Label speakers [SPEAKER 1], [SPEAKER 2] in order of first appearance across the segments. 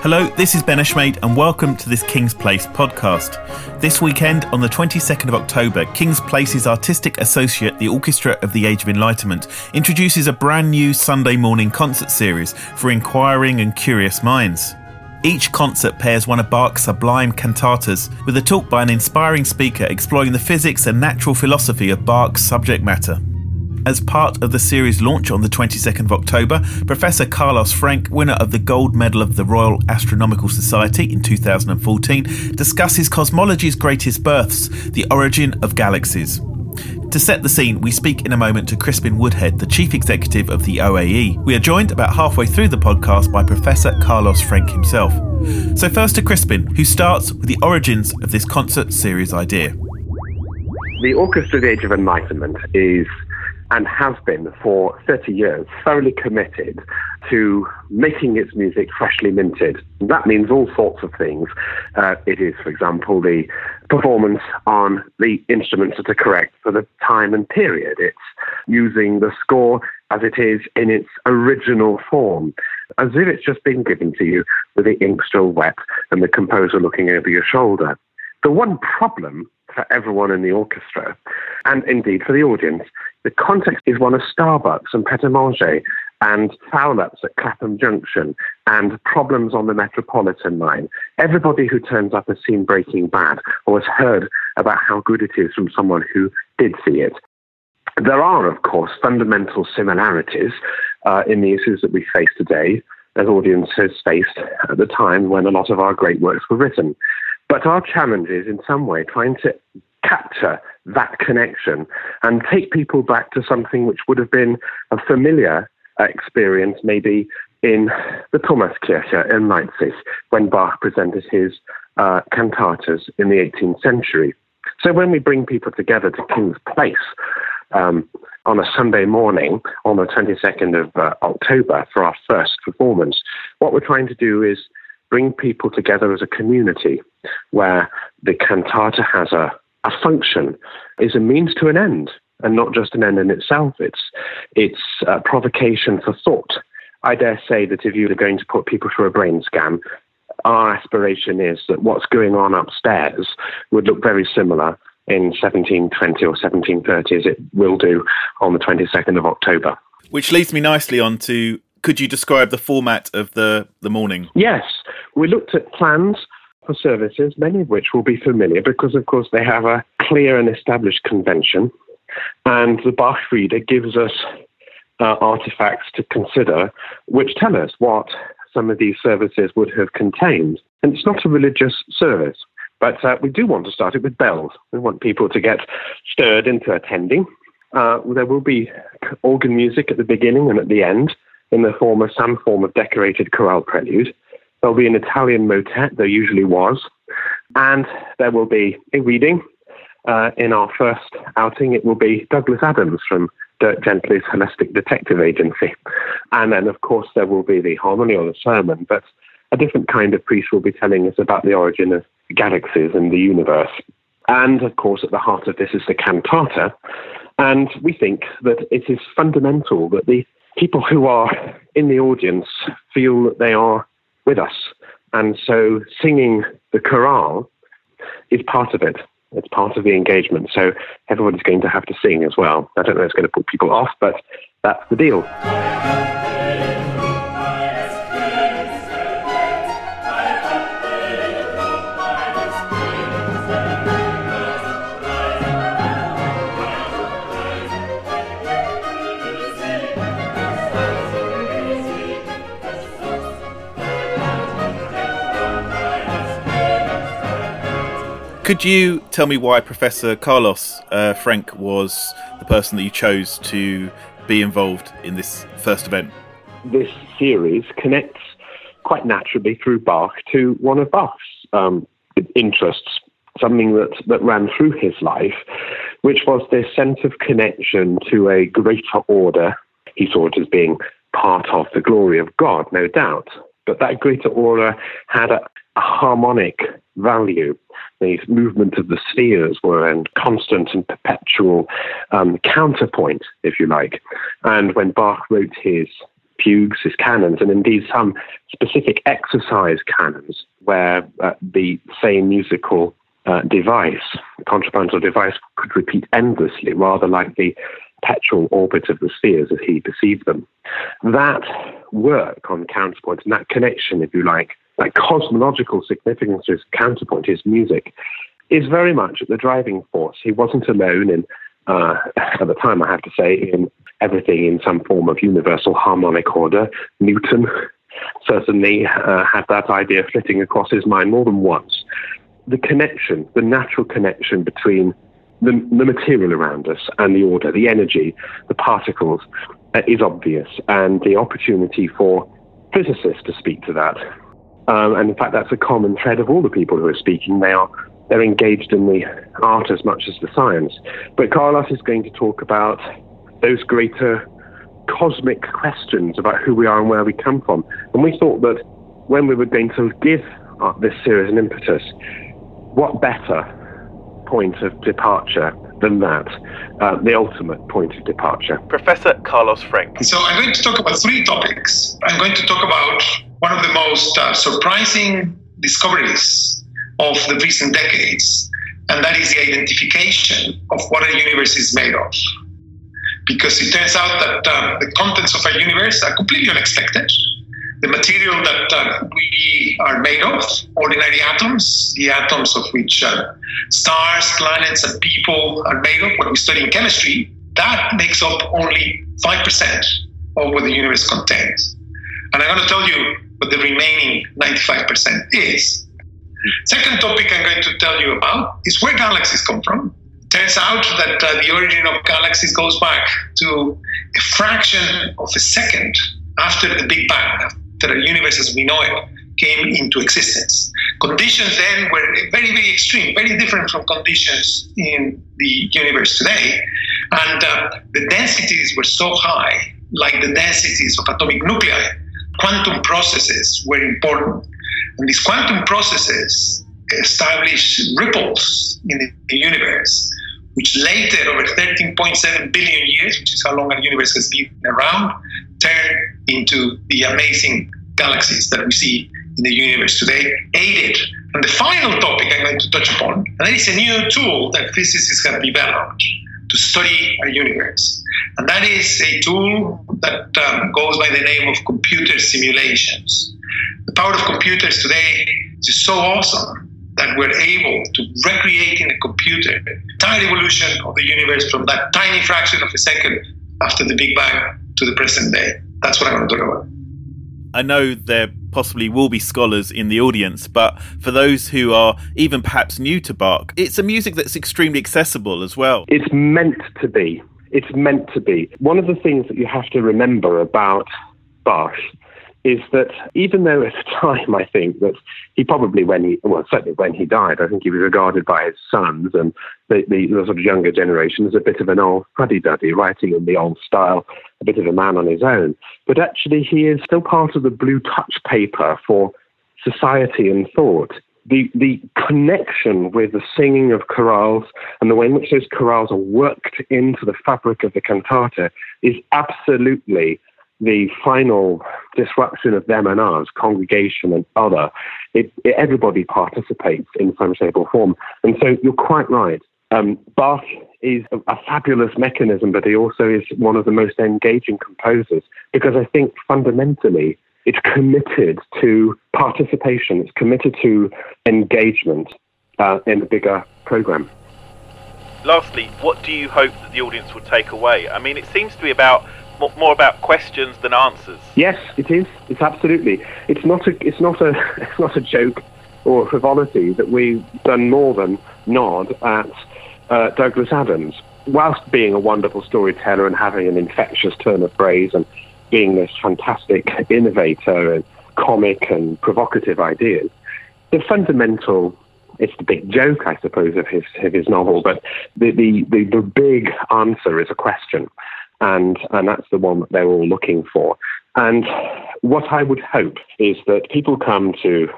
[SPEAKER 1] Hello, this is Ben Eshmade, and welcome to this King's Place podcast. This weekend, on the 22nd of October, King's Place's artistic associate, the Orchestra of the Age of Enlightenment, introduces a brand new Sunday morning concert series for inquiring and curious minds. Each concert pairs one of Bach's sublime cantatas with a talk by an inspiring speaker exploring the physics and natural philosophy of Bach's subject matter. As part of the series launch on the 22nd of October, Professor Carlos Frenk, winner of the Gold Medal of the Royal Astronomical Society in 2014, discusses cosmology's greatest births, the origin of galaxies. To set the scene, we speak in a moment to Crispin Woodhead, the Chief Executive of the OAE. We are joined about halfway through the podcast by Professor Carlos Frenk himself. So, first to Crispin, who starts with the origins of this concert series idea.
[SPEAKER 2] The Orchestra of the Age of Enlightenment is and has been for 30 years thoroughly committed to making its music freshly minted. That means all sorts of things. Uh, it is, for example, the performance on the instruments that are correct for the time and period. It's using the score as it is in its original form, as if it's just been given to you with the ink still wet and the composer looking over your shoulder. The one problem for everyone in the orchestra, and indeed for the audience. The context is one of Starbucks and Pret a Manger and foul ups at Clapham Junction and problems on the Metropolitan line. Everybody who turns up has seen Breaking Bad or has heard about how good it is from someone who did see it. There are, of course, fundamental similarities uh, in the issues that we face today, as audiences faced at the time when a lot of our great works were written. But our challenge is in some way trying to capture that connection and take people back to something which would have been a familiar experience maybe in the Thomaskirche in Leipzig when Bach presented his uh, cantatas in the 18th century. So when we bring people together to King's Place um, on a Sunday morning on the 22nd of uh, October for our first performance, what we're trying to do is bring people together as a community where the cantata has a, a function, is a means to an end and not just an end in itself. It's, it's a provocation for thought. I dare say that if you were going to put people through a brain scan, our aspiration is that what's going on upstairs would look very similar in 1720 or 1730 as it will do on the 22nd of October.
[SPEAKER 1] Which leads me nicely on to could you describe the format of the, the morning?
[SPEAKER 2] Yes. We looked at plans for services, many of which will be familiar because, of course, they have a clear and established convention. And the Bach reader gives us uh, artifacts to consider which tell us what some of these services would have contained. And it's not a religious service, but uh, we do want to start it with bells. We want people to get stirred into attending. Uh, there will be organ music at the beginning and at the end in the form of some form of decorated chorale prelude. There'll be an Italian motet, there usually was, and there will be a reading. Uh, in our first outing, it will be Douglas Adams from Dirk Gently's Holistic Detective Agency. And then, of course, there will be the harmony or the sermon, but a different kind of priest will be telling us about the origin of galaxies and the universe. And, of course, at the heart of this is the cantata. And we think that it is fundamental that the people who are in the audience feel that they are with us. And so singing the chorale is part of it. It's part of the engagement. So everybody's going to have to sing as well. I don't know if it's going to put people off, but that's the deal.
[SPEAKER 1] Could you tell me why Professor Carlos uh, Frenk was the person that you chose to be involved in this first event?
[SPEAKER 2] This series connects quite naturally through Bach to one of Bach's um, interests, something that, that ran through his life, which was this sense of connection to a greater order. He saw it as being part of the glory of God, no doubt. But that greater order had a harmonic value. The movement of the spheres were in constant and perpetual um, counterpoint, if you like. And when Bach wrote his fugues, his canons, and indeed some specific exercise canons where uh, the same musical uh, device, contrapuntal device, could repeat endlessly, rather like the perpetual orbit of the spheres as he perceived them. That work on counterpoint and that connection, if you like, that cosmological significance of his counterpoint, his music, is very much at the driving force. He wasn't alone in, uh, at the time, I have to say, in everything in some form of universal harmonic order. Newton certainly uh, had that idea flitting across his mind more than once. The connection, the natural connection between the, the material around us and the order, the energy, the particles, uh, is obvious, and the opportunity for physicists to speak to that. Um, and in fact, that's a common thread of all the people who are speaking. They are they're engaged in the art as much as the science. But Carlos is going to talk about those greater cosmic questions about who we are and where we come from. And we thought that when we were going to give uh, this series an impetus, what better point of departure than that, uh, the ultimate point of departure.
[SPEAKER 1] Professor Carlos Frenk.
[SPEAKER 3] So I'm going to talk about three topics. I'm going to talk about one of the most uh, surprising discoveries of the recent decades, and that is the identification of what a universe is made of. Because it turns out that uh, the contents of a universe are completely unexpected the material that uh, we are made of, ordinary atoms, the atoms of which uh, stars, planets, and people are made of, what we study in chemistry, that makes up only 5% of what the universe contains. And I'm going to tell you what the remaining 95% is. Second topic I'm going to tell you about is where galaxies come from. Turns out that uh, the origin of galaxies goes back to a fraction of a second after the Big Bang, that the universe as we know it came into existence. Conditions then were very, very extreme, very different from conditions in the universe today. And uh, the densities were so high, like the densities of atomic nuclei. Quantum processes were important. And these quantum processes established ripples in the universe, which later, over 13.7 billion years, which is how long our universe has been around, turned into the amazing galaxies that we see in the universe today, aided. And the final topic I'm going to touch upon, and that is a new tool that physicists have developed to study our universe. And that is a tool that um, goes by the name of computer simulations. The power of computers today is so awesome that we're able to recreate in a computer the entire evolution of the universe from that tiny fraction of a second after the Big Bang to the present day. That's what I'm going to talk about.
[SPEAKER 1] I know there possibly will be scholars in the audience, but for those who are even perhaps new to Bach, it's a music that's extremely accessible as well.
[SPEAKER 2] It's meant to be. It's meant to be. One of the things that you have to remember about Bach is that even though at the time I think that he probably when he well certainly when he died I think he was regarded by his sons and the, the, the sort of younger generation as a bit of an old fuddy duddy writing in the old style a bit of a man on his own. But actually he is still part of the blue touch paper for society and thought. The the connection with the singing of chorales and the way in which those chorales are worked into the fabric of the cantata is absolutely the final disruption of them and us, congregation and other, it, it, everybody participates in some shape or form. And so you're quite right. Um, Bach is a, a, fabulous mechanism, but he also is one of the most engaging composers because I think fundamentally it's committed to participation, it's committed to engagement uh, in a bigger program.
[SPEAKER 1] Lastly, what do you hope that the audience will take away? I mean, it seems to be about more about questions than answers.
[SPEAKER 2] Yes, it is. It's absolutely. It's not a. It's not a. It's not a joke or a frivolity that we've done more than nod at uh, Douglas Adams, whilst being a wonderful storyteller and having an infectious turn of phrase and being this fantastic innovator and comic and provocative ideas. The fundamental it's the big joke, I suppose, of his of his novel. But the, the, the, the big answer is a question and and that's the one that they're all looking for. And what I would hope is that people come to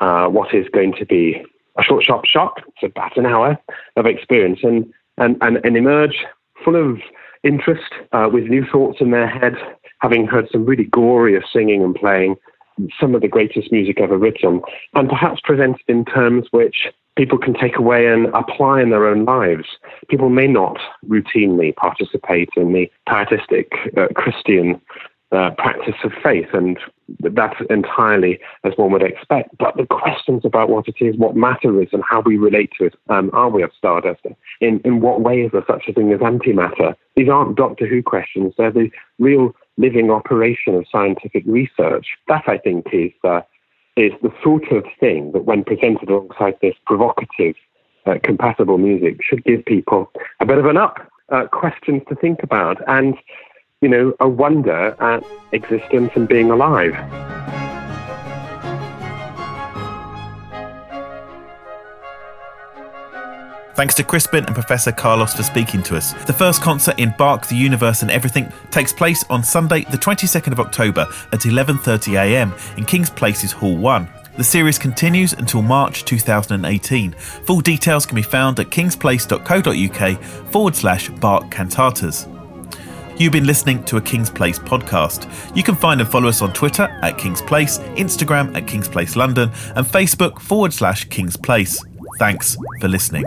[SPEAKER 2] uh, what is going to be a short, sharp shock. It's about an hour of experience, and and and, and emerge full of interest, uh, with new thoughts in their head, having heard some really glorious singing and playing, some of the greatest music ever written, and perhaps presented in terms which people can take away and apply in their own lives. People may not routinely participate in the pietistic uh, Christian uh, practice of faith, and that's entirely as one would expect. But the questions about what it is, what matter is, and how we relate to it um, are we of stardust? In, in what way is such a thing as antimatter? These aren't Doctor Who questions, they're the real living operation of scientific research. That, I think, is, uh, is the sort of thing that, when presented alongside this provocative, uh, compatible music, should give people a bit of an up. Uh, questions to think about. And you know, a wonder at existence and being alive.
[SPEAKER 1] Thanks to Crispin and Professor Carlos for speaking to us. The first concert in Bach, the Universe and Everything takes place on Sunday, the 22nd of October at 11.30am in King's Place's Hall 1. The series continues until March 2018. Full details can be found at kingsplace.co.uk forward slash Bach Cantatas. You've been listening to a King's Place podcast. You can find and follow us on Twitter at King's Place, Instagram at King's Place London, and Facebook forward slash King's Place. Thanks for listening.